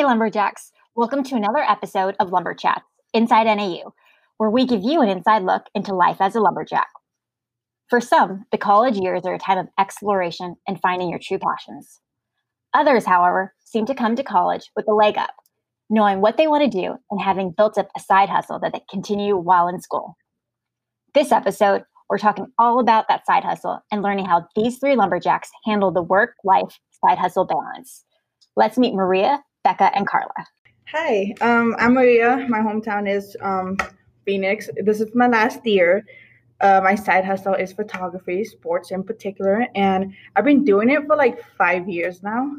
Hey, Lumberjacks. Welcome to another episode of Lumber Chats Inside NAU, where we give you an inside look into life as a lumberjack. For some, the college years are a time of exploration and finding your true passions. Others, however, seem to come to college with a leg up, knowing what they want to do and having built up a side hustle that they continue while in school. This episode, we're talking all about that side hustle and learning how these three lumberjacks handle the work life side hustle balance. Let's meet Maria, Becca, and Carla. Hi, um, I'm Maria. My hometown is um, Phoenix. This is my last year. Uh, my side hustle is photography, sports in particular, and I've been doing it for like five years now.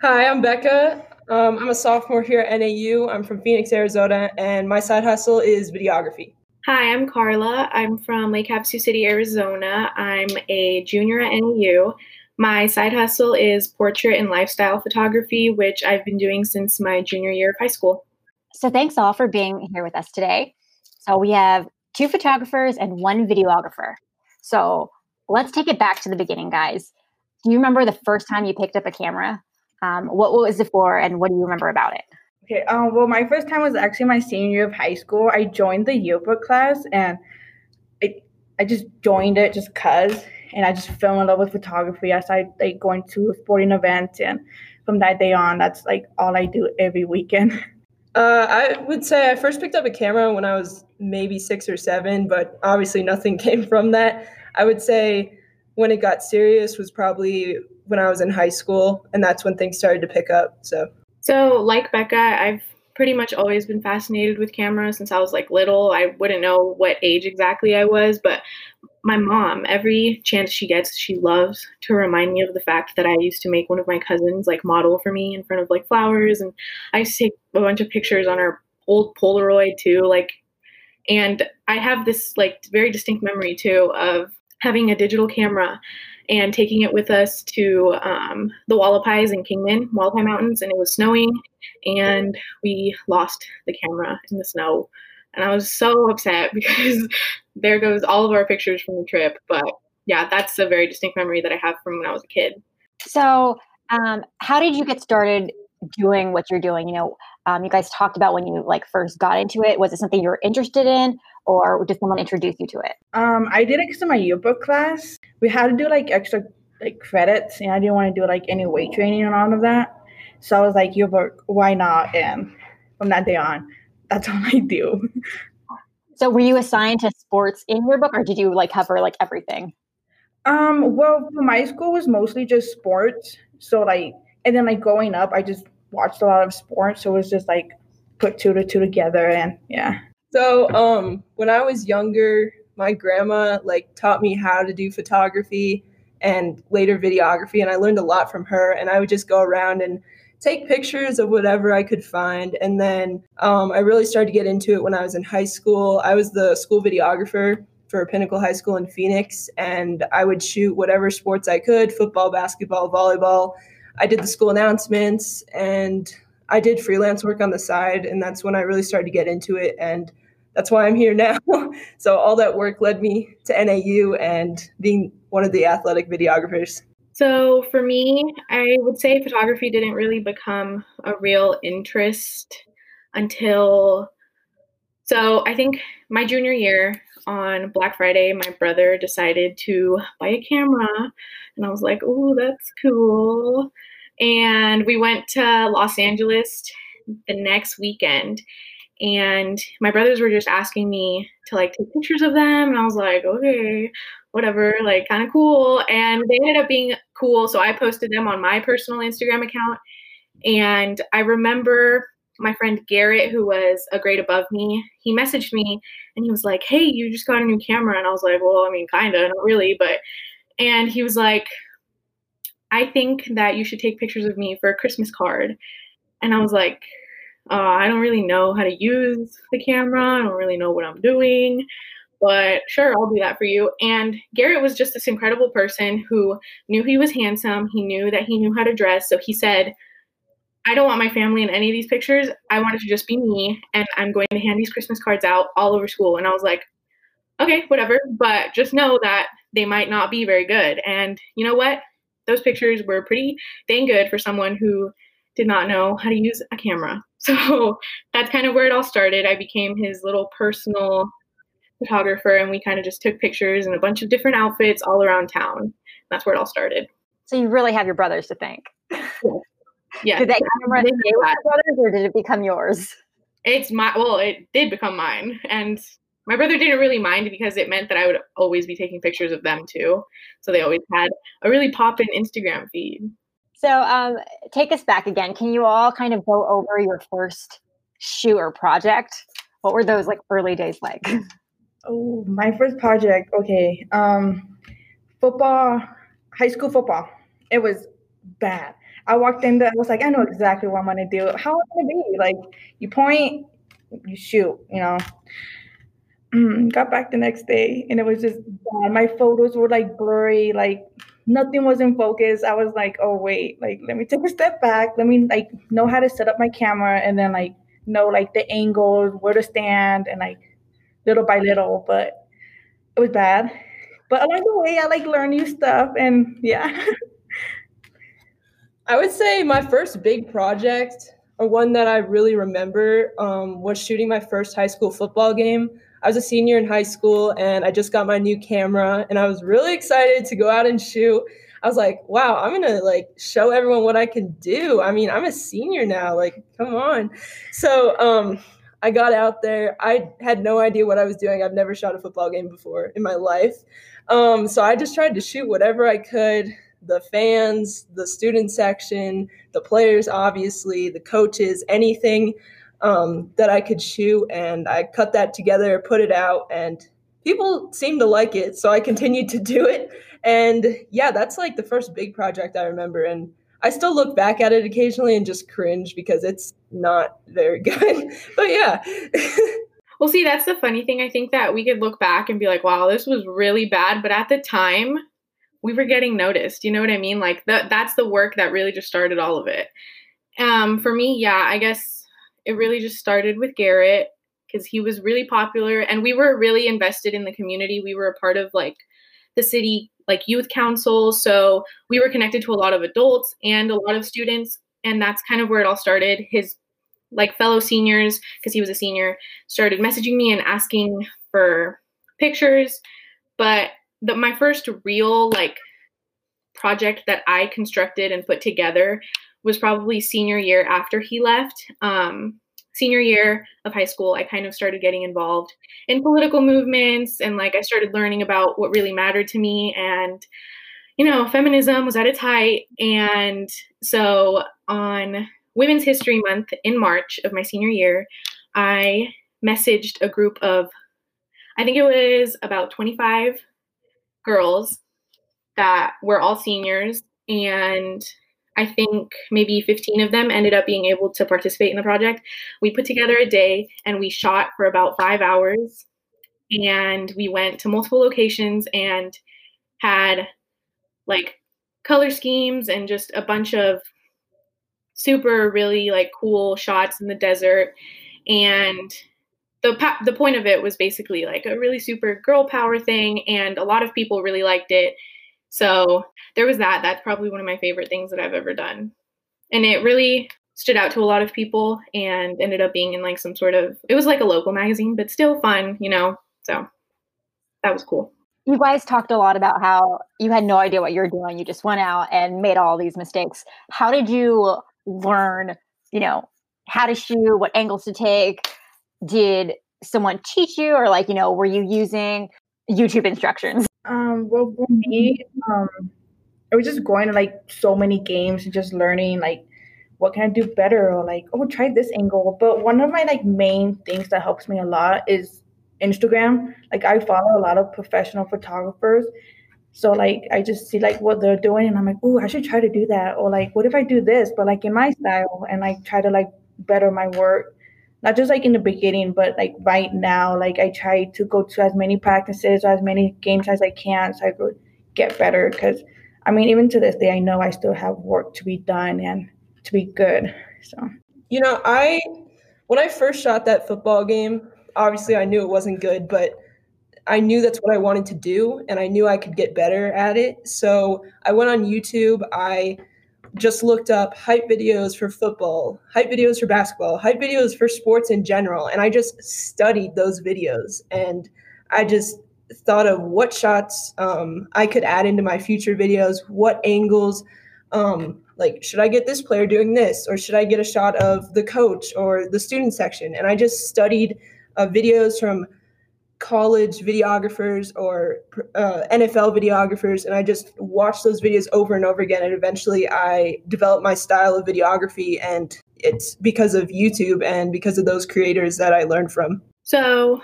Hi, I'm Becca. Um, I'm a sophomore here at NAU. I'm from Phoenix, Arizona, and my side hustle is videography. Hi, I'm Carla. I'm from Lake Havasu City, Arizona. I'm a junior at NAU. My side hustle is portrait and lifestyle photography, which I've been doing since my junior year of high school. So, thanks all for being here with us today. So, we have two photographers and one videographer. So, let's take it back to the beginning, guys. Do you remember the first time you picked up a camera? Um, what, what was it for, and what do you remember about it? Okay, um, well, my first time was actually my senior year of high school. I joined the yearbook class, and I, I just joined it just cause, and I just fell in love with photography. I started like going to sporting events, and from that day on, that's like all I do every weekend. Uh, I would say I first picked up a camera when I was maybe six or seven, but obviously nothing came from that. I would say when it got serious was probably when I was in high school, and that's when things started to pick up. So so, like Becca, I've pretty much always been fascinated with cameras since I was like little. I wouldn't know what age exactly I was, but my mom, every chance she gets, she loves to remind me of the fact that I used to make one of my cousins like model for me in front of like flowers. And I used to take a bunch of pictures on our old Polaroid too. Like, and I have this like very distinct memory too of having a digital camera and taking it with us to um, the Hualapais in Kingman, Hualapai Mountains, and it was snowing, and we lost the camera in the snow. And I was so upset because there goes all of our pictures from the trip. But yeah, that's a very distinct memory that I have from when I was a kid. So, um, how did you get started doing what you're doing? You know, um, you guys talked about when you like first got into it. Was it something you were interested in, or did someone introduce you to it? Um, I did it because of my yearbook class. We had to do like extra like credits, and I didn't want to do like any weight training and all of that. So I was like, yearbook, why not? And from that day on, that's all I do. So were you assigned to sports in your book, or did you like cover like everything? Um, well, my school was mostly just sports. So like, and then like growing up, I just watched a lot of sports. So it was just like put two to two together, and yeah. So, um, when I was younger, my grandma like taught me how to do photography and later videography, and I learned a lot from her. And I would just go around and take pictures of whatever I could find. And then um, I really started to get into it when I was in high school. I was the school videographer for Pinnacle High School in Phoenix, and I would shoot whatever sports I could football, basketball, volleyball. I did the school announcements and I did freelance work on the side. And that's when I really started to get into it. And that's why I'm here now. so all that work led me to NAU and being one of the athletic videographers. So for me, I would say photography didn't really become a real interest until so I think my junior year on Black Friday, my brother decided to buy a camera and I was like, "Oh, that's cool." And we went to Los Angeles the next weekend and my brothers were just asking me to like take pictures of them and i was like okay whatever like kind of cool and they ended up being cool so i posted them on my personal instagram account and i remember my friend garrett who was a grade above me he messaged me and he was like hey you just got a new camera and i was like well i mean kind of not really but and he was like i think that you should take pictures of me for a christmas card and i was like uh, I don't really know how to use the camera. I don't really know what I'm doing, but sure, I'll do that for you. And Garrett was just this incredible person who knew he was handsome. He knew that he knew how to dress. So he said, I don't want my family in any of these pictures. I want it to just be me, and I'm going to hand these Christmas cards out all over school. And I was like, okay, whatever, but just know that they might not be very good. And you know what? Those pictures were pretty dang good for someone who did not know how to use a camera. So that's kind of where it all started. I became his little personal photographer and we kind of just took pictures in a bunch of different outfits all around town. That's where it all started. So you really have your brothers to thank. Yeah. Did that camera stay with your brothers or did it become yours? It's my well, it did become mine. And my brother didn't really mind because it meant that I would always be taking pictures of them too. So they always had a really poppin' Instagram feed. So um, take us back again. Can you all kind of go over your first shoot or project? What were those like early days like? Oh, my first project. Okay. Um, football, high school football. It was bad. I walked in there. I was like, I know exactly what I'm gonna do. How am I gonna be? Like, you point, you shoot. You know. Got back the next day, and it was just bad. My photos were like blurry. Like nothing was in focus. I was like, oh wait, like let me take a step back. Let me like know how to set up my camera, and then like know like the angles, where to stand, and like little by little. But it was bad. But along the way, I like learn new stuff, and yeah. I would say my first big project, or one that I really remember, um, was shooting my first high school football game. I was a senior in high school and I just got my new camera and I was really excited to go out and shoot. I was like, wow, I'm gonna like show everyone what I can do. I mean, I'm a senior now, like, come on. So um I got out there. I had no idea what I was doing. I've never shot a football game before in my life. Um, so I just tried to shoot whatever I could the fans, the student section, the players, obviously, the coaches, anything um, that I could shoot. And I cut that together, put it out, and people seemed to like it. So I continued to do it. And yeah, that's like the first big project I remember. And I still look back at it occasionally and just cringe because it's not very good. but yeah. well, see, that's the funny thing. I think that we could look back and be like, wow, this was really bad. But at the time, we were getting noticed. You know what I mean? Like that that's the work that really just started all of it. Um, for me, yeah, I guess it really just started with Garrett because he was really popular and we were really invested in the community. We were a part of like the city like youth council, so we were connected to a lot of adults and a lot of students and that's kind of where it all started. His like fellow seniors because he was a senior started messaging me and asking for pictures, but the my first real like project that I constructed and put together was probably senior year after he left. Um, senior year of high school, I kind of started getting involved in political movements and like I started learning about what really mattered to me and you know, feminism was at its height. And so on Women's History Month in March of my senior year, I messaged a group of I think it was about 25 girls that were all seniors and I think maybe 15 of them ended up being able to participate in the project. We put together a day and we shot for about five hours. And we went to multiple locations and had like color schemes and just a bunch of super, really like cool shots in the desert. And the the point of it was basically like a really super girl power thing, and a lot of people really liked it. So there was that. That's probably one of my favorite things that I've ever done, and it really stood out to a lot of people and ended up being in like some sort of it was like a local magazine, but still fun, you know. So that was cool. You guys talked a lot about how you had no idea what you were doing. You just went out and made all these mistakes. How did you learn, you know, how to shoot, what angles to take? did someone teach you or like you know were you using youtube instructions um well for me um i was just going to like so many games and just learning like what can i do better? Or like oh try this angle. But one of my like main things that helps me a lot is instagram. Like i follow a lot of professional photographers. So like I just see like what they're doing and I'm like, oh, I should try to do that. Or like, what if I do this, but like in my style and like try to like better my work not just like in the beginning, but like right now, like I try to go to as many practices or as many games as I can so I could get better. Because I mean, even to this day, I know I still have work to be done and to be good. So, you know, I, when I first shot that football game, obviously I knew it wasn't good, but I knew that's what I wanted to do and I knew I could get better at it. So I went on YouTube. I just looked up hype videos for football, hype videos for basketball, hype videos for sports in general. And I just studied those videos and I just thought of what shots um, I could add into my future videos, what angles, um, like, should I get this player doing this, or should I get a shot of the coach or the student section? And I just studied uh, videos from college videographers or uh, NFL videographers, and I just watched those videos over and over again. And eventually, I developed my style of videography, and it's because of YouTube and because of those creators that I learned from. So,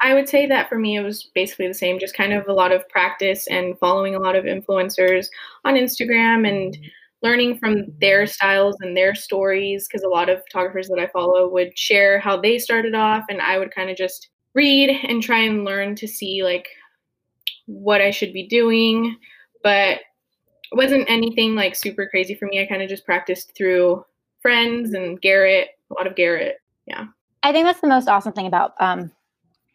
I would say that for me, it was basically the same, just kind of a lot of practice and following a lot of influencers on Instagram and learning from their styles and their stories. Because a lot of photographers that I follow would share how they started off, and I would kind of just read and try and learn to see like what I should be doing. But it wasn't anything like super crazy for me. I kind of just practiced through friends and Garrett, a lot of Garrett. Yeah. I think that's the most awesome thing about um,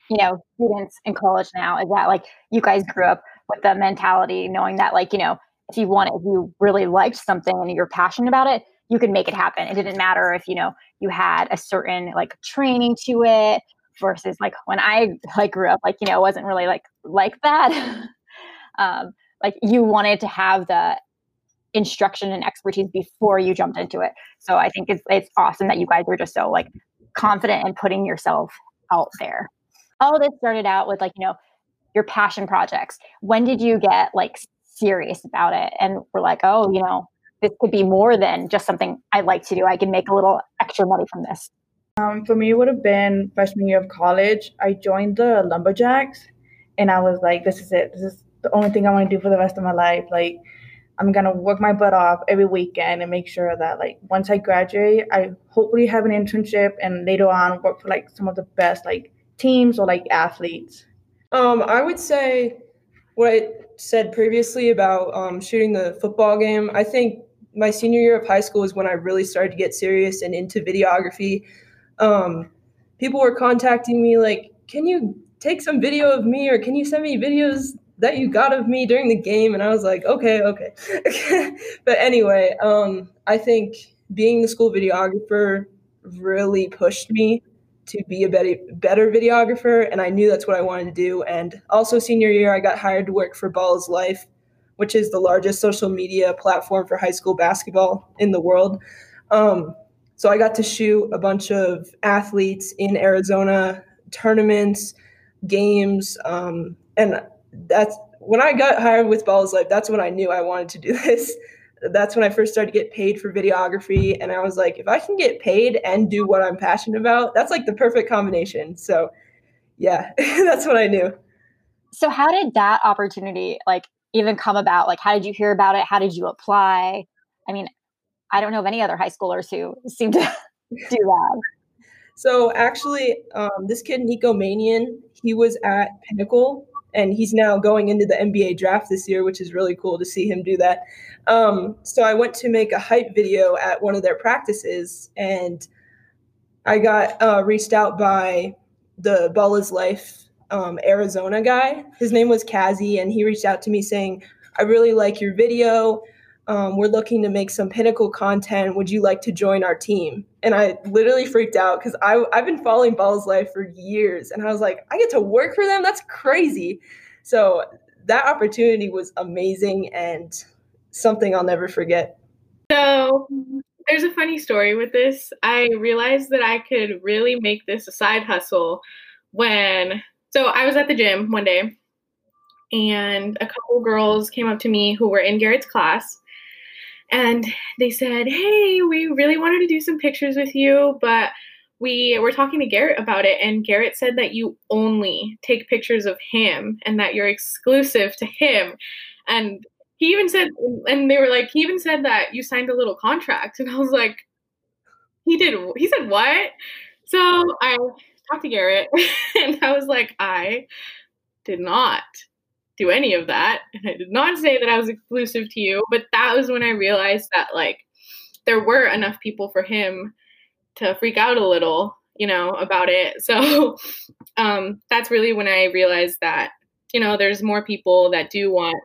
you know, students in college now is that like you guys grew up with the mentality knowing that like, you know, if you want if you really liked something and you're passionate about it, you can make it happen. It didn't matter if, you know, you had a certain like training to it versus like when I like grew up, like, you know, it wasn't really like like that. um, like you wanted to have the instruction and expertise before you jumped into it. So I think it's it's awesome that you guys were just so like confident in putting yourself out there. All this started out with like, you know, your passion projects. When did you get like serious about it and we're like, oh, you know, this could be more than just something I like to do. I can make a little extra money from this. Um, for me, it would have been freshman year of college. I joined the Lumberjacks, and I was like, "This is it. This is the only thing I want to do for the rest of my life. Like, I'm gonna work my butt off every weekend and make sure that, like, once I graduate, I hopefully have an internship and later on work for like some of the best like teams or like athletes." Um, I would say what I said previously about um, shooting the football game. I think my senior year of high school is when I really started to get serious and into videography um, people were contacting me like, "Can you take some video of me, or can you send me videos that you got of me during the game?" And I was like, "Okay, okay." but anyway, um, I think being the school videographer really pushed me to be a better, better videographer, and I knew that's what I wanted to do. And also, senior year, I got hired to work for Ball's Life, which is the largest social media platform for high school basketball in the world. Um, so I got to shoot a bunch of athletes in Arizona tournaments, games, um, and that's when I got hired with Ball is Life. That's when I knew I wanted to do this. That's when I first started to get paid for videography, and I was like, if I can get paid and do what I'm passionate about, that's like the perfect combination. So, yeah, that's what I knew. So, how did that opportunity like even come about? Like, how did you hear about it? How did you apply? I mean, I don't know of any other high schoolers who seem to do that. So actually, um, this kid Nico Mannion, he was at Pinnacle, and he's now going into the NBA draft this year, which is really cool to see him do that. Um, so I went to make a hype video at one of their practices, and I got uh, reached out by the Ball is Life um, Arizona guy. His name was Kazi, and he reached out to me saying, "I really like your video." Um, we're looking to make some pinnacle content. Would you like to join our team? And I literally freaked out because I've been following Ball's Life for years. And I was like, I get to work for them? That's crazy. So that opportunity was amazing and something I'll never forget. So there's a funny story with this. I realized that I could really make this a side hustle when, so I was at the gym one day and a couple girls came up to me who were in Garrett's class and they said, Hey, we really wanted to do some pictures with you, but we were talking to Garrett about it, and Garrett said that you only take pictures of him and that you're exclusive to him. And he even said, and they were like, he even said that you signed a little contract. And I was like, he did, he said, what? So I talked to Garrett, and I was like, I did not do any of that. And I did not say that I was exclusive to you, but that was when I realized that like there were enough people for him to freak out a little, you know, about it. So um that's really when I realized that, you know, there's more people that do want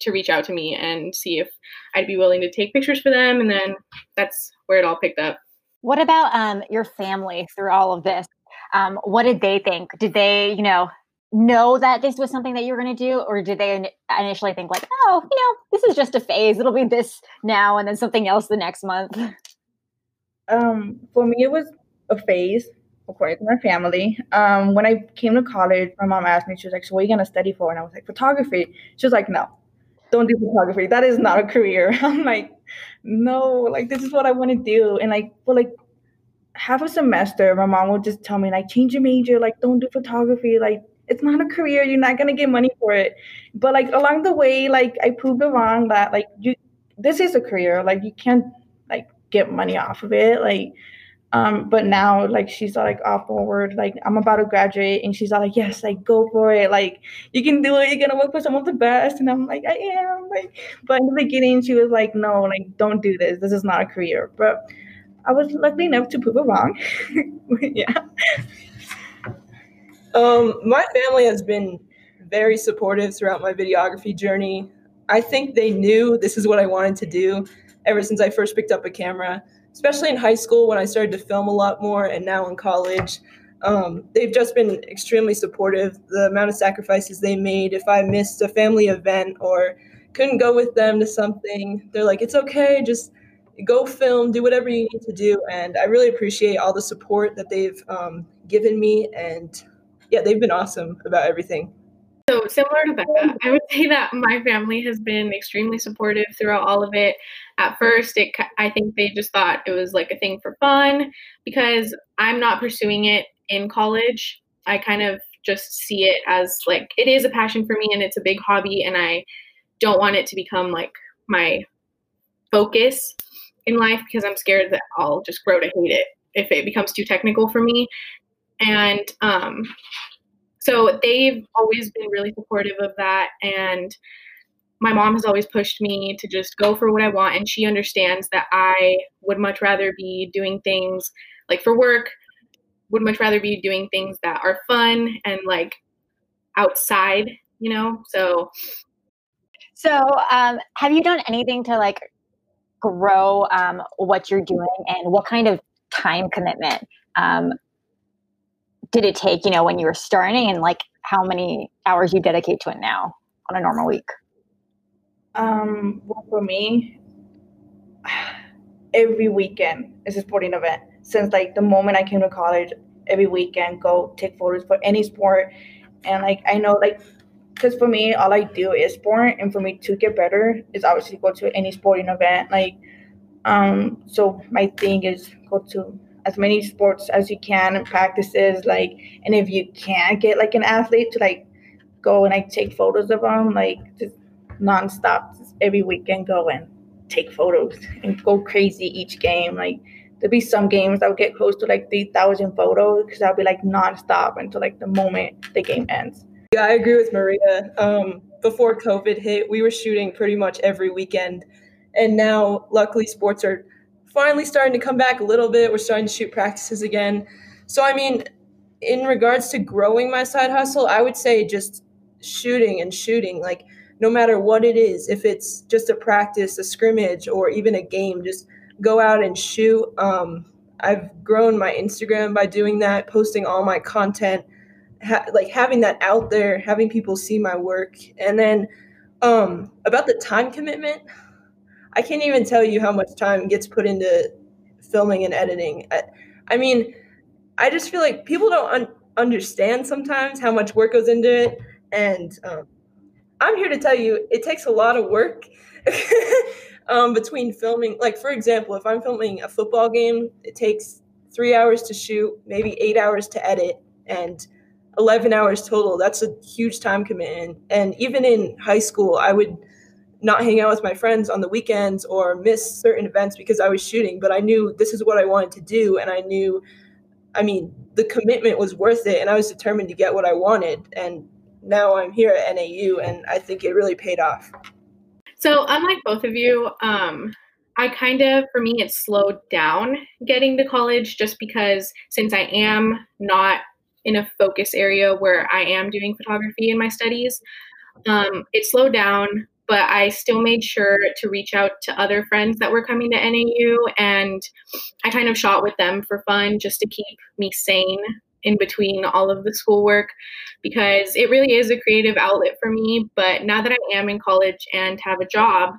to reach out to me and see if I'd be willing to take pictures for them. And then that's where it all picked up. What about um, your family through all of this? Um, what did they think? Did they, you know, know that this was something that you were going to do, or did they initially think like, oh, you know, this is just a phase. It'll be this now, and then something else the next month? Um, for me, it was a phase, according to my family. Um, when I came to college, my mom asked me, she was like, "So what are you going to study for?" And I was like, "Photography." She was like, "No, don't do photography. That is not a career." I'm like, "No, like this is what I want to do." And like, for like half a semester, my mom would just tell me like, "Change your major. Like, don't do photography. Like, it's not a career. You're not gonna get money for it." But like along the way, like I proved her wrong that like you, this is a career. Like you can't like get money off of it. Like um, but now like she's like all forward, like I'm about to graduate and she's like, Yes, like go for it, like you can do it, you're gonna work for some of the best and I'm like, I am like but in the beginning she was like, No, like don't do this, this is not a career. But I was lucky enough to prove it wrong. yeah. Um, my family has been very supportive throughout my videography journey. I think they knew this is what I wanted to do ever since I first picked up a camera especially in high school when I started to film a lot more, and now in college. Um, they've just been extremely supportive. The amount of sacrifices they made. If I missed a family event or couldn't go with them to something, they're like, it's okay, just go film, do whatever you need to do. And I really appreciate all the support that they've um, given me. And yeah, they've been awesome about everything. So similar to Becca, I would say that my family has been extremely supportive throughout all of it. At first, it I think they just thought it was like a thing for fun because I'm not pursuing it in college. I kind of just see it as like it is a passion for me and it's a big hobby and I don't want it to become like my focus in life because I'm scared that I'll just grow to hate it if it becomes too technical for me. And um so they've always been really supportive of that and my mom has always pushed me to just go for what I want and she understands that I would much rather be doing things like for work would much rather be doing things that are fun and like outside, you know? So so um have you done anything to like grow um what you're doing and what kind of time commitment um did it take, you know, when you were starting and like how many hours you dedicate to it now on a normal week? Um, well, for me, every weekend is a sporting event. Since like the moment I came to college, every weekend go take photos for any sport. And like I know like because for me all I do is sport and for me to get better is obviously go to any sporting event. Like um so my thing is go to as many sports as you can and practices like and if you can't get like an athlete to like go and like take photos of them like just nonstop just every weekend go and take photos and go crazy each game like there'll be some games that will get close to like 3000 photos because i'll be like nonstop until like the moment the game ends. Yeah i agree with maria. Um, before covid hit we were shooting pretty much every weekend and now luckily sports are finally starting to come back a little bit. We're starting to shoot practices again. So, I mean, in regards to growing my side hustle, I would say just shooting and shooting. Like, no matter what it is, if it's just a practice, a scrimmage, or even a game, just go out and shoot. Um, I've grown my Instagram by doing that, posting all my content, ha- like having that out there, having people see my work. And then um, about the time commitment, I can't even tell you how much time gets put into filming and editing. I, I mean, I just feel like people don't un- understand sometimes how much work goes into it, and um, I'm here to tell you it takes a lot of work um, between filming. Like for example, if I'm filming a football game, it takes three hours to shoot, maybe eight hours to edit, and 11 hours total. That's a huge time commitment. And even in high school, I would not hang out with my friends on the weekends or miss certain events because I was shooting, but I knew this is what I wanted to do. And I knew, I mean, the commitment was worth it. And I was determined to get what I wanted. And now I'm here at NAU and I think it really paid off. So, unlike both of you, um, I kind of, for me, it slowed down getting to college just because since I am not in a focus area where I am doing photography in my studies, um, it slowed down but I still made sure to reach out to other friends that were coming to NAU and I kind of shot with them for fun just to keep me sane in between all of the schoolwork because it really is a creative outlet for me. But now that I am in college and have a job,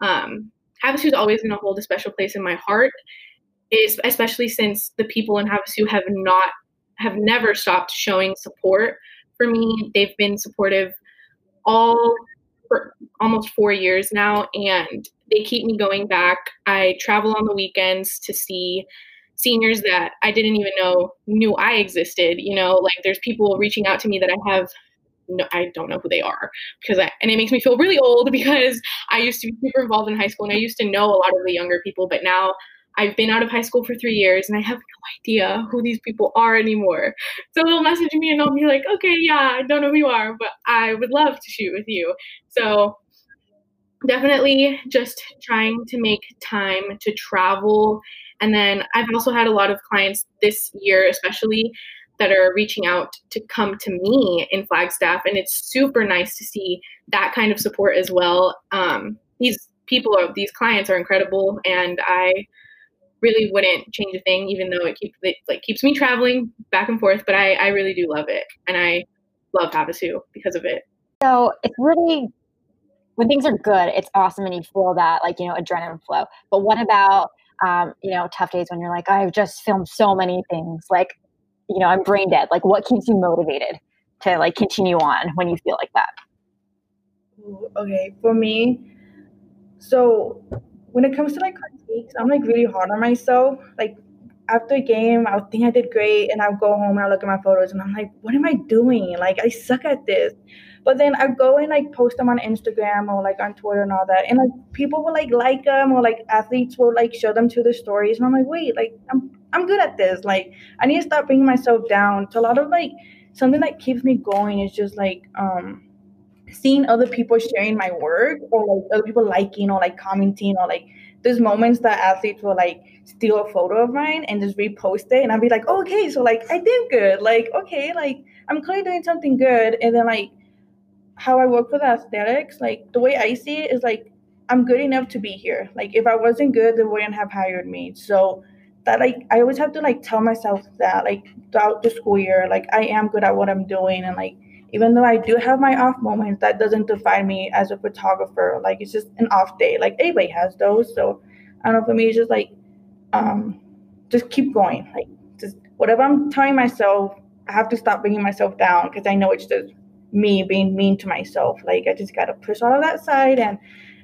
um, Havasu is always going to hold a special place in my heart, especially since the people in Havasu have not have never stopped showing support for me. They've been supportive all for almost four years now, and they keep me going back. I travel on the weekends to see seniors that I didn't even know knew I existed. You know, like there's people reaching out to me that I have no, I don't know who they are because I, and it makes me feel really old because I used to be super involved in high school and I used to know a lot of the younger people, but now I've been out of high school for three years and I have no idea who these people are anymore. So they'll message me and I'll be like, okay, yeah, I don't know who you are, but I would love to shoot with you. So definitely just trying to make time to travel. And then I've also had a lot of clients this year, especially that are reaching out to come to me in Flagstaff. And it's super nice to see that kind of support as well. Um, these people, are, these clients are incredible. And I, really wouldn't change a thing, even though it keeps it like keeps me traveling back and forth. But I, I really do love it, and I love Havasu because of it. So it's really when things are good, it's awesome, and you feel that like you know adrenaline flow. But what about um, you know tough days when you're like, I've just filmed so many things, like you know I'm brain dead. Like what keeps you motivated to like continue on when you feel like that? Okay, for me, so when it comes to like critiques, I'm like really hard on myself. Like after a game, I'll think I did great, and I'll go home and I'll look at my photos, and I'm like, what am I doing? Like I suck at this. But then I go and like post them on Instagram or like on Twitter and all that, and like people will like like them or like athletes will like show them to the stories, and I'm like, wait, like I'm I'm good at this. Like I need to stop bringing myself down. So a lot of like something that keeps me going is just like um seeing other people sharing my work or like other people liking or like commenting or like there's moments that athletes will like steal a photo of mine and just repost it and I'll be like, oh, okay, so like I did good. Like, okay, like I'm clearly doing something good. And then like how I work with aesthetics, like the way I see it is like I'm good enough to be here. Like if I wasn't good, they wouldn't have hired me. So that like I always have to like tell myself that like throughout the school year, like I am good at what I'm doing and like even though I do have my off moments, that doesn't define me as a photographer. Like it's just an off day. Like everybody has those. So I don't know. For me, it's just like, um, just keep going. Like just whatever I'm telling myself, I have to stop bringing myself down because I know it's just me being mean to myself. Like I just gotta push all of that side and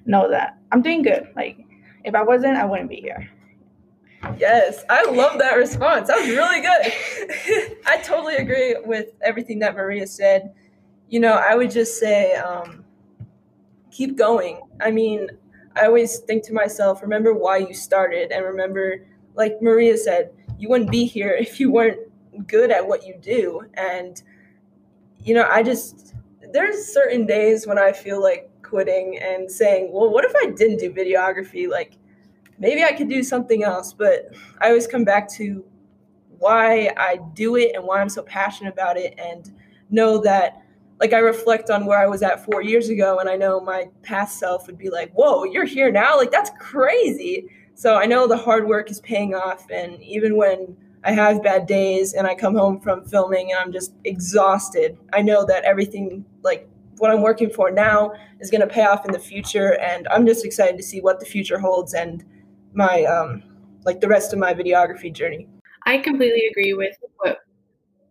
know that I'm doing good. Like if I wasn't, I wouldn't be here. Yes, I love that response. That was really good. I totally agree with everything that Maria said. You know, I would just say, um, keep going. I mean, I always think to myself, remember why you started, and remember, like Maria said, you wouldn't be here if you weren't good at what you do. And, you know, I just, there's certain days when I feel like quitting and saying, well, what if I didn't do videography? Like, maybe I could do something else. But I always come back to why I do it and why I'm so passionate about it and know that like I reflect on where I was at four years ago and I know my past self would be like, whoa, you're here now? Like that's crazy. So I know the hard work is paying off and even when I have bad days and I come home from filming and I'm just exhausted, I know that everything like what I'm working for now is going to pay off in the future and I'm just excited to see what the future holds and my um like the rest of my videography journey. I completely agree with what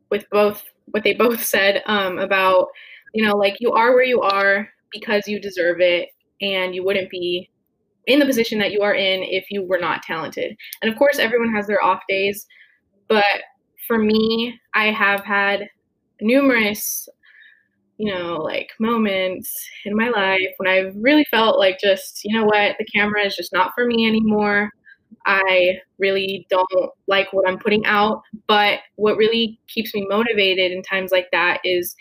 with both what they both said um, about you know like you are where you are because you deserve it and you wouldn't be in the position that you are in if you were not talented. And of course everyone has their off days, but for me, I have had numerous you know, like moments in my life when I've really felt like just, you know what, the camera is just not for me anymore. I really don't like what I'm putting out. But what really keeps me motivated in times like that is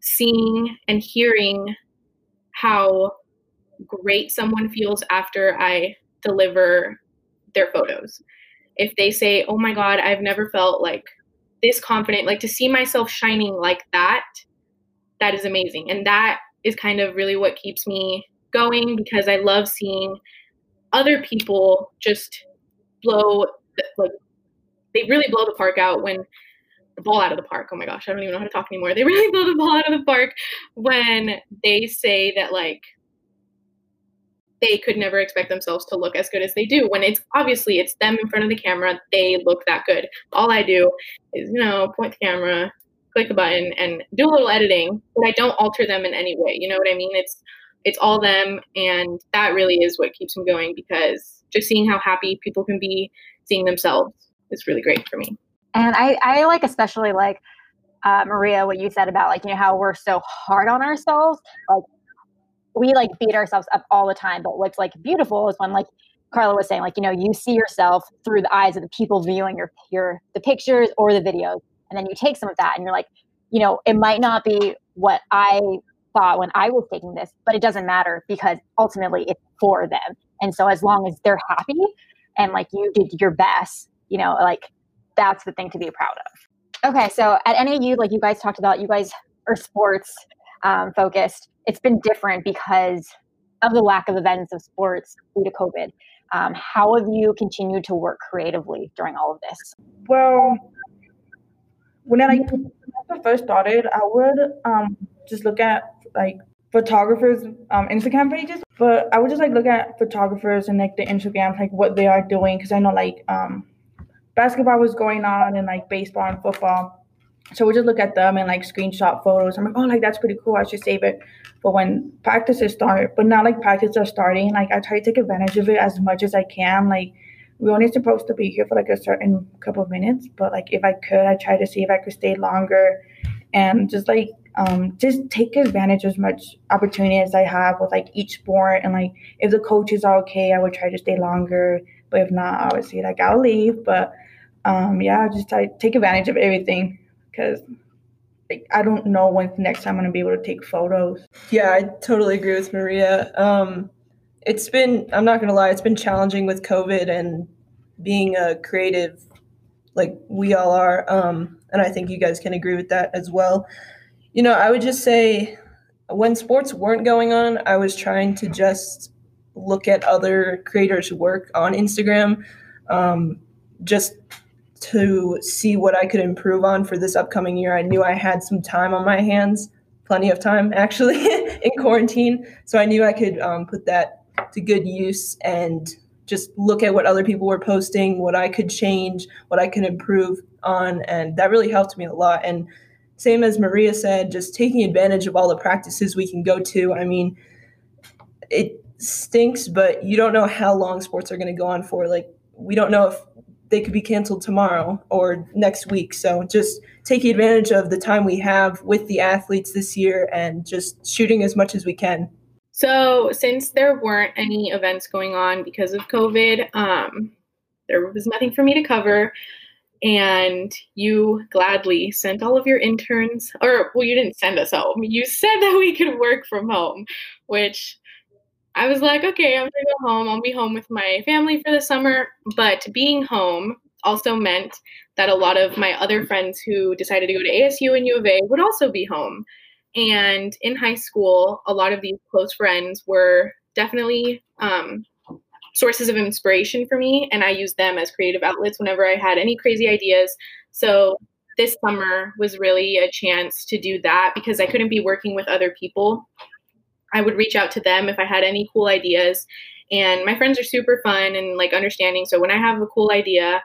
seeing and hearing how great someone feels after I deliver their photos. If they say, oh my God, I've never felt like this confident, like to see myself shining like that that is amazing. And that is kind of really what keeps me going because I love seeing other people just blow like they really blow the park out when the ball out of the park. Oh my gosh, I don't even know how to talk anymore. They really blow the ball out of the park when they say that like they could never expect themselves to look as good as they do when it's obviously it's them in front of the camera they look that good all i do is you know point the camera click a button and do a little editing but i don't alter them in any way you know what i mean it's it's all them and that really is what keeps me going because just seeing how happy people can be seeing themselves is really great for me. And i i like especially like uh, maria what you said about like you know how we're so hard on ourselves like we like beat ourselves up all the time but what's like beautiful is when like carla was saying like you know you see yourself through the eyes of the people viewing your your the pictures or the videos and then you take some of that and you're like you know it might not be what i thought when i was taking this but it doesn't matter because ultimately it's for them. And so as long as they're happy and like you did your best you know like that's the thing to be proud of. Okay so at nau like you guys talked about you guys are sports um, focused. It's been different because of the lack of events of sports due to covid. Um, how have you continued to work creatively during all of this? Well when I, first started, I would um, just look at like photographers um, Instagram pages, but I would just like look at photographers and like the Instagram, like what they are doing, because I know like um, basketball was going on and like baseball and football. So we'll just look at them and like screenshot photos. I'm like, oh, like that's pretty cool. I should save it for when practices start. But now like practices are starting, like I try to take advantage of it as much as I can. Like we're only supposed to be here for like a certain couple of minutes, but like if I could, I try to see if I could stay longer and just like um, just take advantage as much opportunity as I have with like each sport and like if the coaches are okay, I would try to stay longer. But if not, obviously like I'll leave. But um, yeah, just like take advantage of everything because like, I don't know when next time I'm gonna be able to take photos. Yeah, I totally agree with Maria. Um, it's been i'm not gonna lie it's been challenging with covid and being a creative like we all are um, and i think you guys can agree with that as well you know i would just say when sports weren't going on i was trying to just look at other creators work on instagram um, just to see what i could improve on for this upcoming year i knew i had some time on my hands plenty of time actually in quarantine so i knew i could um, put that to good use and just look at what other people were posting, what I could change, what I could improve on. And that really helped me a lot. And same as Maria said, just taking advantage of all the practices we can go to. I mean, it stinks, but you don't know how long sports are going to go on for. Like, we don't know if they could be canceled tomorrow or next week. So just taking advantage of the time we have with the athletes this year and just shooting as much as we can. So, since there weren't any events going on because of COVID, um, there was nothing for me to cover. And you gladly sent all of your interns, or well, you didn't send us home. You said that we could work from home, which I was like, okay, I'm gonna go home. I'll be home with my family for the summer. But being home also meant that a lot of my other friends who decided to go to ASU and U of A would also be home. And in high school, a lot of these close friends were definitely um, sources of inspiration for me, and I used them as creative outlets whenever I had any crazy ideas. So this summer was really a chance to do that because I couldn't be working with other people. I would reach out to them if I had any cool ideas. And my friends are super fun and like understanding. So when I have a cool idea,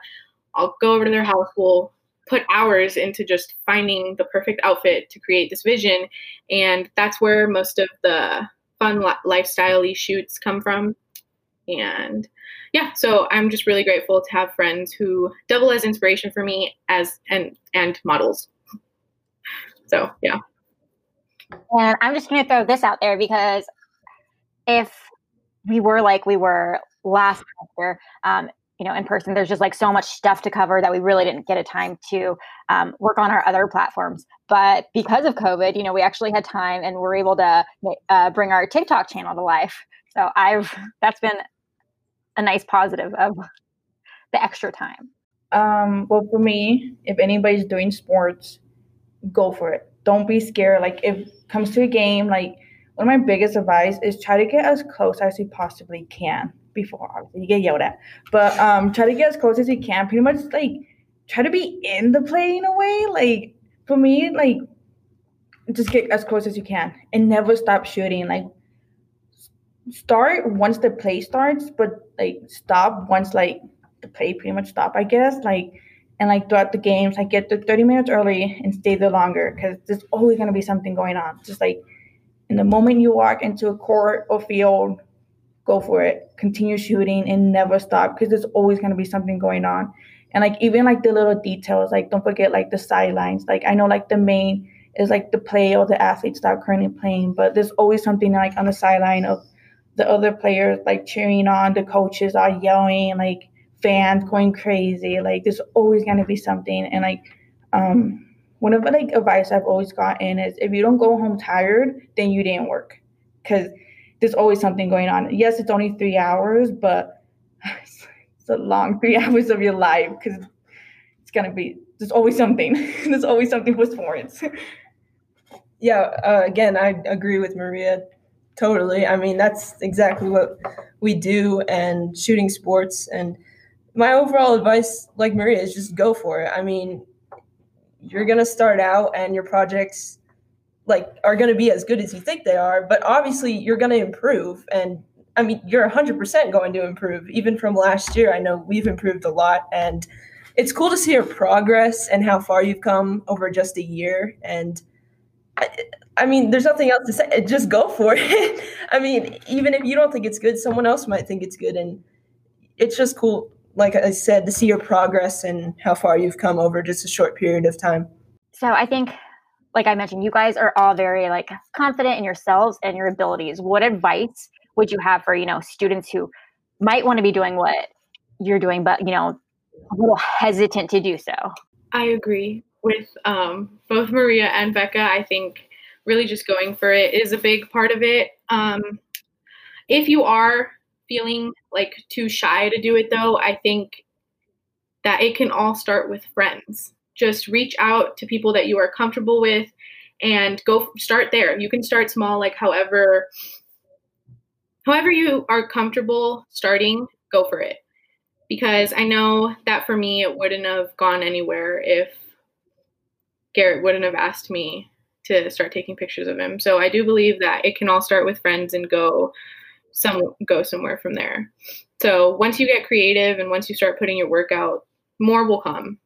I'll go over to their house, we'll put hours into just finding the perfect outfit to create this vision. And that's where most of the fun lifestyle shoots come from. And yeah, so I'm just really grateful to have friends who double as inspiration for me as and and models. So yeah. And I'm just gonna throw this out there because if we were like we were last semester, um, you know in person there's just like so much stuff to cover that we really didn't get a time to um, work on our other platforms but because of covid you know we actually had time and we're able to uh, bring our tiktok channel to life so i've that's been a nice positive of the extra time um, well for me if anybody's doing sports go for it don't be scared like if it comes to a game like one of my biggest advice is try to get as close as you possibly can before obviously you get yelled at. But um try to get as close as you can. Pretty much like try to be in the play in a way. Like for me, like just get as close as you can and never stop shooting. Like start once the play starts, but like stop once like the play pretty much stop, I guess. Like and like throughout the games, I get the 30 minutes early and stay there longer because there's always gonna be something going on. Just like in the moment you walk into a court or field, go for it. Continue shooting and never stop because there's always gonna be something going on. And like even like the little details, like don't forget like the sidelines. Like I know like the main is like the play or the athletes that are currently playing, but there's always something like on the sideline of the other players like cheering on, the coaches are yelling, like fans going crazy. Like there's always gonna be something. And like um one of the like advice I've always gotten is if you don't go home tired, then you didn't work. Cause there's always something going on. Yes, it's only three hours, but it's a long three hours of your life because it's gonna be there's always something. there's always something for sports. yeah, uh, again, I agree with Maria totally. I mean, that's exactly what we do and shooting sports. And my overall advice, like Maria, is just go for it. I mean, you're gonna start out and your projects like are gonna be as good as you think they are, but obviously you're gonna improve. And I mean, you're 100% going to improve. Even from last year, I know we've improved a lot and it's cool to see your progress and how far you've come over just a year. And I mean, there's nothing else to say. Just go for it. I mean, even if you don't think it's good, someone else might think it's good. And it's just cool, like I said, to see your progress and how far you've come over just a short period of time. So I think, like I mentioned, you guys are all very like confident in yourselves and your abilities. What advice would you have for, you know, students who might want to be doing what you're doing, but, you know, a little hesitant to do so. I agree with um, both Maria and Becca. I think really just going for it is a big part of it. Um, if you are feeling like too shy to do it, though, I think that it can all start with friends. Just reach out to people that you are comfortable with and go start there. You can start small, like however however you are comfortable starting, go for it because I know that for me, it wouldn't have gone anywhere if Garrett wouldn't have asked me to start taking pictures of him. So I do believe that it can all start with friends and go some go somewhere from there. So once you get creative and once you start putting your work out, more will come.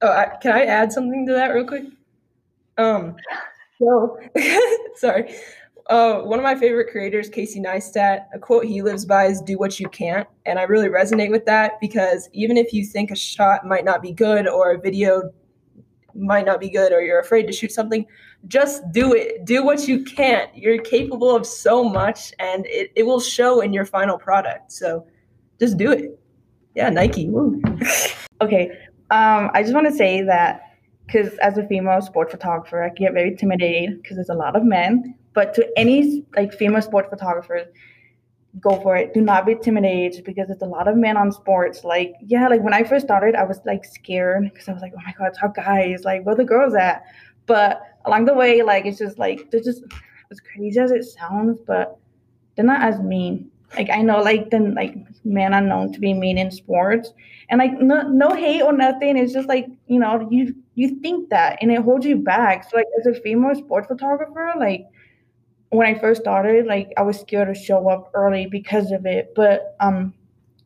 Oh, I, can I add something to that real quick? Um, so sorry. Uh, one of my favorite creators, Casey Neistat, a quote he lives by is "Do what you can't," and I really resonate with that because even if you think a shot might not be good or a video might not be good or you're afraid to shoot something, just do it. Do what you can't. You're capable of so much, and it, it will show in your final product. So, just do it. Yeah, Nike. okay, um, I just want to say that because as a female sport photographer, I get very intimidated because there's a lot of men but to any like female sport photographers, go for it. Do not be intimidated because it's a lot of men on sports. Like, yeah, like when I first started, I was like scared because I was like, oh my god, top guys, like where the girls at? But along the way, like it's just like they're just as crazy as it sounds, but they're not as mean. Like I know like then like men are known to be mean in sports. And like no no hate or nothing. It's just like, you know, you you think that and it holds you back. So like as a female sports photographer, like when I first started, like I was scared to show up early because of it. But um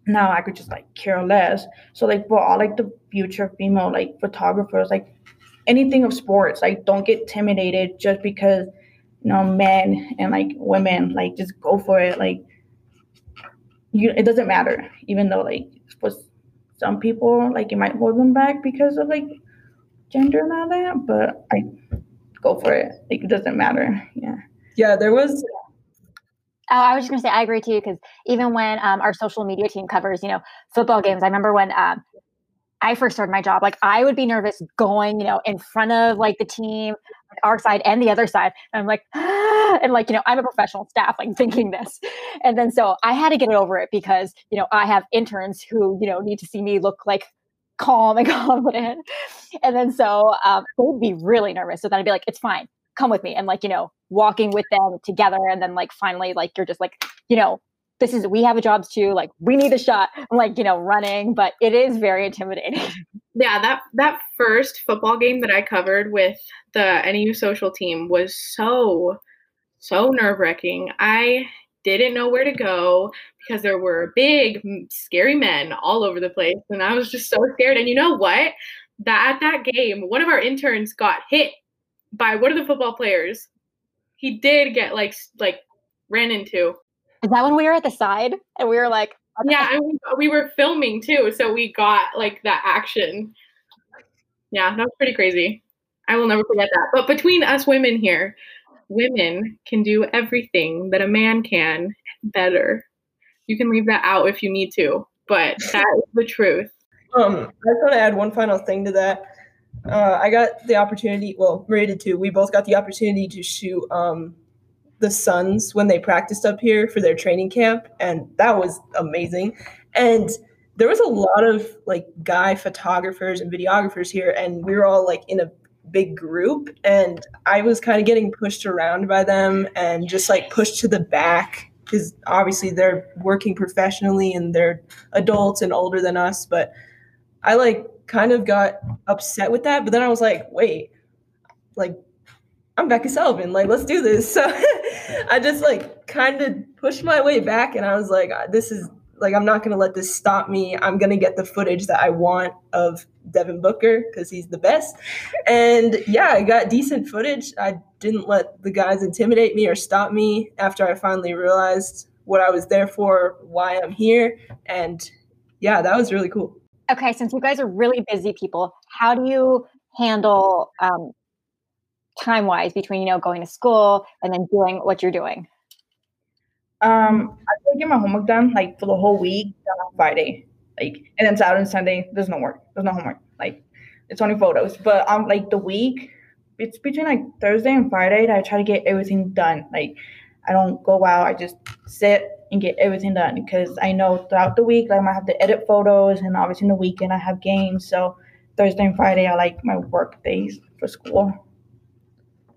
now I could just like care less. So like for all like the future female like photographers, like anything of sports, like don't get intimidated just because you know men and like women like just go for it. Like you it doesn't matter, even though like for some people like it might hold them back because of like gender and all that, but I go for it. Like it doesn't matter. Yeah. Yeah, there was. Oh, I was just going to say I agree too because even when um, our social media team covers, you know, football games, I remember when um, I first started my job, like I would be nervous going, you know, in front of like the team, our side and the other side. And I'm like, ah, and like, you know, I'm a professional staff, like thinking this. And then so I had to get over it because, you know, I have interns who, you know, need to see me look like calm and confident. And then so um, they'd be really nervous. So then I'd be like, it's fine come with me and like you know walking with them together and then like finally like you're just like you know this is we have a jobs too like we need a shot I'm like you know running but it is very intimidating. Yeah that that first football game that i covered with the nau social team was so so nerve-wracking. I didn't know where to go because there were big scary men all over the place and i was just so scared and you know what? That at that game one of our interns got hit by one of the football players he did get like like ran into. Is that when we were at the side and we were like yeah and we, we were filming too so we got like that action. Yeah that was pretty crazy. I will never forget that. But between us women here women can do everything that a man can better. You can leave that out if you need to but that is the truth. Um i just want to add one final thing to that uh, I got the opportunity. Well, Maria did too. We both got the opportunity to shoot um, the Suns when they practiced up here for their training camp, and that was amazing. And there was a lot of like guy photographers and videographers here, and we were all like in a big group, and I was kind of getting pushed around by them and just like pushed to the back because obviously they're working professionally and they're adults and older than us, but I like kind of got upset with that. But then I was like, wait, like I'm Becky Sullivan. Like, let's do this. So I just like kind of pushed my way back and I was like, uh, this is like, I'm not going to let this stop me. I'm going to get the footage that I want of Devin Booker because he's the best. And yeah, I got decent footage. I didn't let the guys intimidate me or stop me after I finally realized what I was there for, why I'm here. And yeah, that was really cool. Okay, since you guys are really busy people, how do you handle um, time wise between you know going to school and then doing what you're doing? Um, I get my homework done like for the whole week on Friday, like, and then Saturday and Sunday there's no work, there's no homework, like it's only photos. But um, like the week, it's between like Thursday and Friday that I try to get everything done. Like I don't go out, I just sit and get everything done because I know throughout the week like, I might have to edit photos, and obviously in the weekend I have games. So Thursday and Friday are like my work days for school.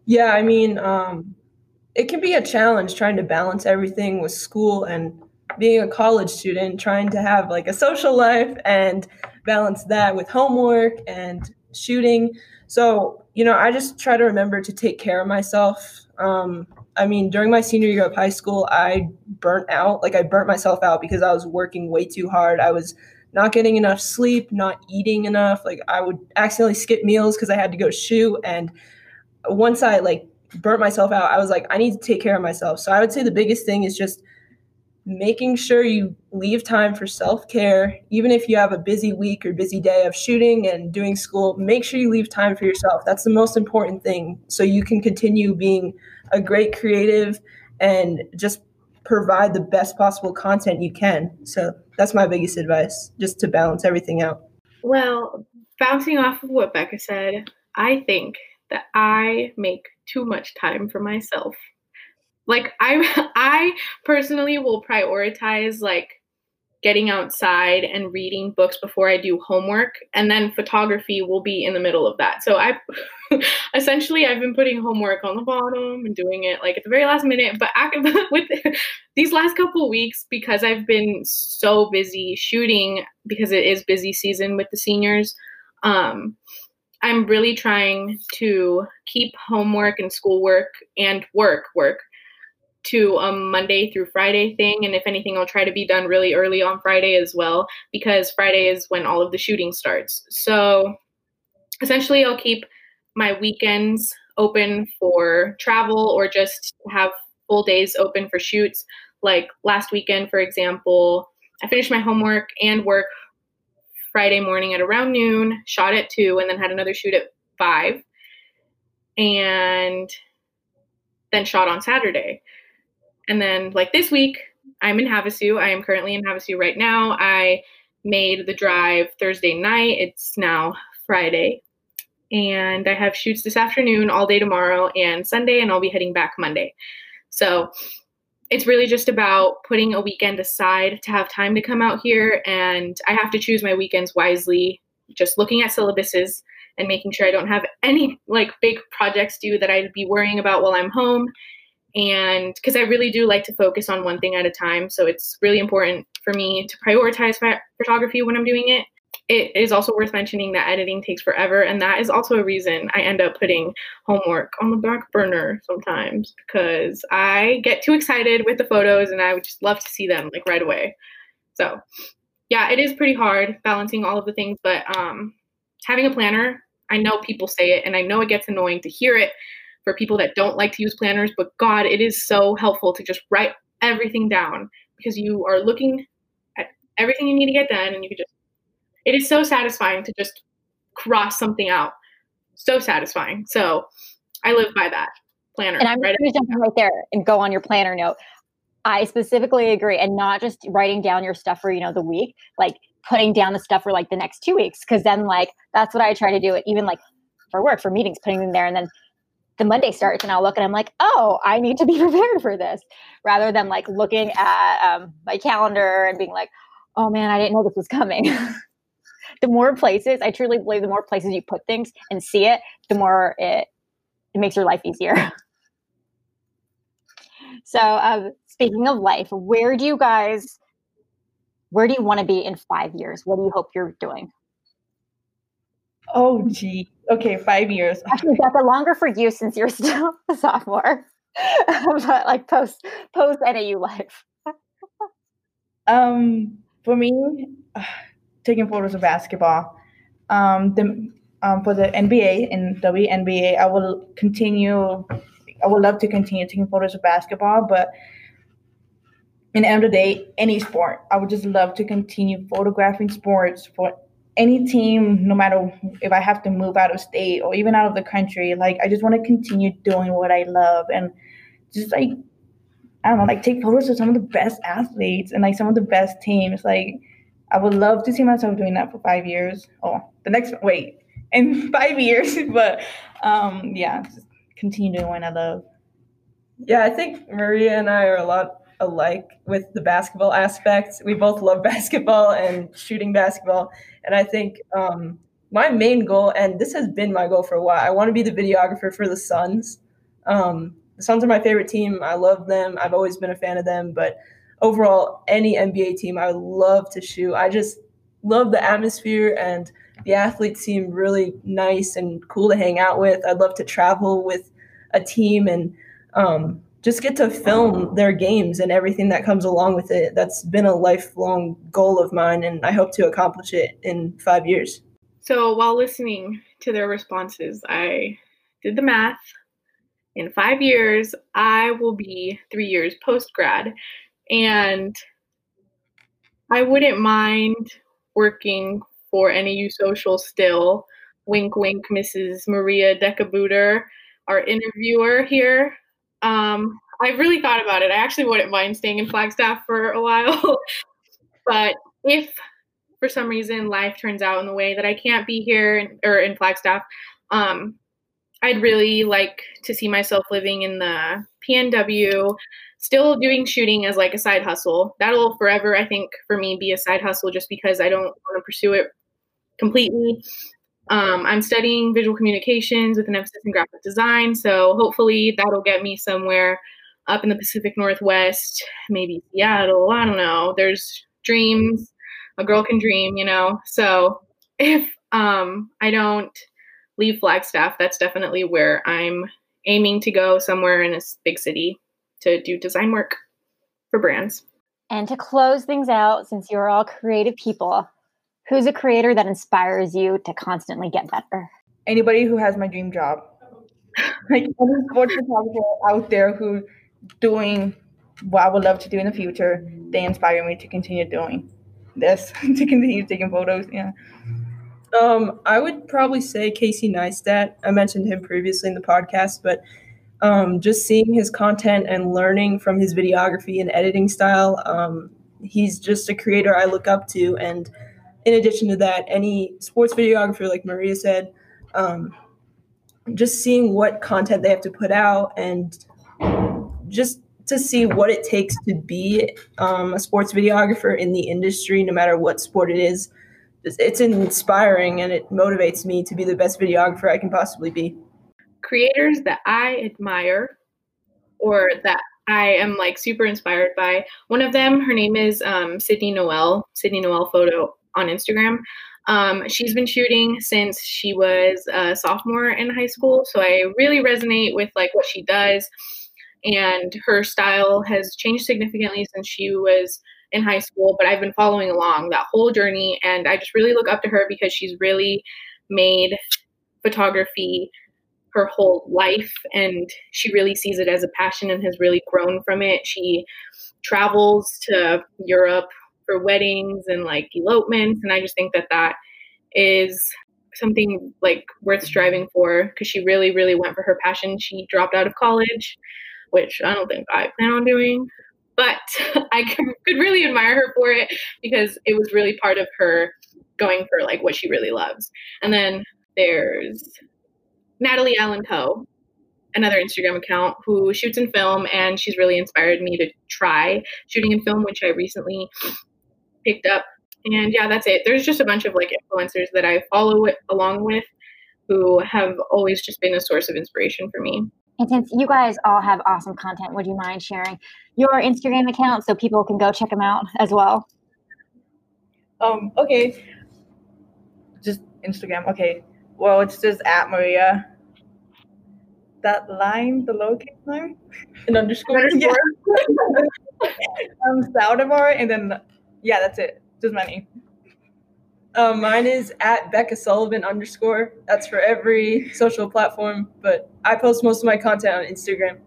Yeah, I mean, um, it can be a challenge trying to balance everything with school and being a college student, trying to have like a social life and balance that with homework and shooting. So, you know, I just try to remember to take care of myself. Um, I mean, during my senior year of high school, I burnt out. Like, I burnt myself out because I was working way too hard. I was not getting enough sleep, not eating enough. Like, I would accidentally skip meals because I had to go shoot. And once I like burnt myself out, I was like, I need to take care of myself. So I would say the biggest thing is just making sure you leave time for self care. Even if you have a busy week or busy day of shooting and doing school, make sure you leave time for yourself. That's the most important thing. So you can continue being a great creative and just provide the best possible content you can. So that's my biggest advice, just to balance everything out. Well, bouncing off of what Becca said, I think that I make too much time for myself. Like I I personally will prioritize like getting outside and reading books before I do homework and then photography will be in the middle of that. So I essentially I've been putting homework on the bottom and doing it like at the very last minute but with these last couple weeks because I've been so busy shooting because it is busy season with the seniors um I'm really trying to keep homework and schoolwork and work work to a Monday through Friday thing. And if anything, I'll try to be done really early on Friday as well, because Friday is when all of the shooting starts. So essentially, I'll keep my weekends open for travel or just have full days open for shoots. Like last weekend, for example, I finished my homework and work Friday morning at around noon, shot at two, and then had another shoot at five, and then shot on Saturday. And then, like this week, I'm in Havasu. I am currently in Havasu right now. I made the drive Thursday night. It's now Friday. And I have shoots this afternoon, all day tomorrow, and Sunday, and I'll be heading back Monday. So it's really just about putting a weekend aside to have time to come out here and i have to choose my weekends wisely just looking at syllabuses and making sure I don't have any like big projects due that I'd be worrying about while I'm home. And because I really do like to focus on one thing at a time. So it's really important for me to prioritize photography when I'm doing it. It is also worth mentioning that editing takes forever. And that is also a reason I end up putting homework on the back burner sometimes because I get too excited with the photos and I would just love to see them like right away. So yeah, it is pretty hard balancing all of the things, but um, having a planner, I know people say it and I know it gets annoying to hear it for people that don't like to use planners, but God, it is so helpful to just write everything down because you are looking at everything you need to get done and you can just, it is so satisfying to just cross something out. So satisfying. So I live by that planner. And I'm going to jump right there and go on your planner note. I specifically agree, and not just writing down your stuff for you know the week, like putting down the stuff for like the next two weeks, because then like that's what I try to do. It even like for work for meetings, putting them there, and then the Monday starts, and I'll look and I'm like, oh, I need to be prepared for this, rather than like looking at um, my calendar and being like, oh man, I didn't know this was coming. the more places, I truly believe, the more places you put things and see it, the more it it makes your life easier. so um, speaking of life, where do you guys, where do you want to be in five years? What do you hope you're doing? Oh, gee. Okay, five years. Actually, that's a longer for you since you're still a sophomore, but like post post NAU life. um, for me, uh, taking photos of basketball. Um, the um, for the NBA and WNBA, I will continue. I would love to continue taking photos of basketball, but in the end of the day, any sport, I would just love to continue photographing sports for any team, no matter if I have to move out of state or even out of the country. Like, I just want to continue doing what I love and just like, I don't know, like take photos of some of the best athletes and like some of the best teams. Like, I would love to see myself doing that for five years. Oh, the next, wait, in five years. but um, yeah, just continue doing what I love. Yeah, I think Maria and I are a lot alike with the basketball aspect. We both love basketball and shooting basketball. And I think um, my main goal, and this has been my goal for a while, I want to be the videographer for the Suns. Um, the Suns are my favorite team. I love them. I've always been a fan of them. But overall, any NBA team, I would love to shoot. I just love the atmosphere and the athletes seem really nice and cool to hang out with. I'd love to travel with a team and um, just get to film their games and everything that comes along with it. That's been a lifelong goal of mine, and I hope to accomplish it in five years. So, while listening to their responses, I did the math. In five years, I will be three years post grad, and I wouldn't mind working for NAU Social still. Wink, wink, Mrs. Maria Decabuter, our interviewer here. Um, I really thought about it. I actually wouldn't mind staying in Flagstaff for a while. but if for some reason life turns out in the way that I can't be here in, or in Flagstaff, um, I'd really like to see myself living in the PNW, still doing shooting as like a side hustle. That'll forever, I think, for me be a side hustle just because I don't want to pursue it completely. Um, I'm studying visual communications with an emphasis in graphic design, so hopefully that'll get me somewhere up in the Pacific Northwest, maybe Seattle. I don't know. There's dreams. A girl can dream, you know. So if um, I don't leave Flagstaff, that's definitely where I'm aiming to go somewhere in a big city to do design work for brands. And to close things out, since you're all creative people, Who's a creator that inspires you to constantly get better? Anybody who has my dream job. like any sports photographer out there who doing what I would love to do in the future, they inspire me to continue doing this, to continue taking photos. Yeah. Um, I would probably say Casey Neistat. I mentioned him previously in the podcast, but um, just seeing his content and learning from his videography and editing style, um, he's just a creator I look up to. And in addition to that, any sports videographer, like Maria said, um, just seeing what content they have to put out and just to see what it takes to be um, a sports videographer in the industry, no matter what sport it is, it's inspiring and it motivates me to be the best videographer I can possibly be. Creators that I admire or that I am like super inspired by. One of them, her name is um, Sydney Noel, Sydney Noel Photo on Instagram. Um, she's been shooting since she was a sophomore in high school, so I really resonate with like what she does, and her style has changed significantly since she was in high school. But I've been following along that whole journey, and I just really look up to her because she's really made photography her whole life and she really sees it as a passion and has really grown from it. She travels to Europe for weddings and like elopements and I just think that that is something like worth striving for because she really really went for her passion. She dropped out of college, which I don't think I plan on doing, but I could really admire her for it because it was really part of her going for like what she really loves. And then there's Natalie Allen Poe, another Instagram account who shoots in film, and she's really inspired me to try shooting in film, which I recently picked up. And yeah, that's it. There's just a bunch of like influencers that I follow it along with who have always just been a source of inspiration for me. And since you guys all have awesome content, would you mind sharing your Instagram account so people can go check them out as well? Um, okay. Just Instagram. Okay. Well, it's just at Maria. That line, the lowercase line, an underscore. Yeah. um, Saldivar, and then yeah, that's it. Just my name. Um, mine is at Becca Sullivan underscore. That's for every social platform, but I post most of my content on Instagram.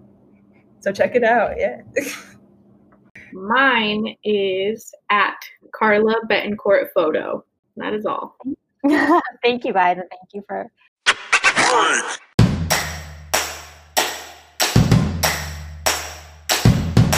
So check it out. Yeah. Mine is at Carla Betancourt Photo. That is all. thank you guys, and thank you for.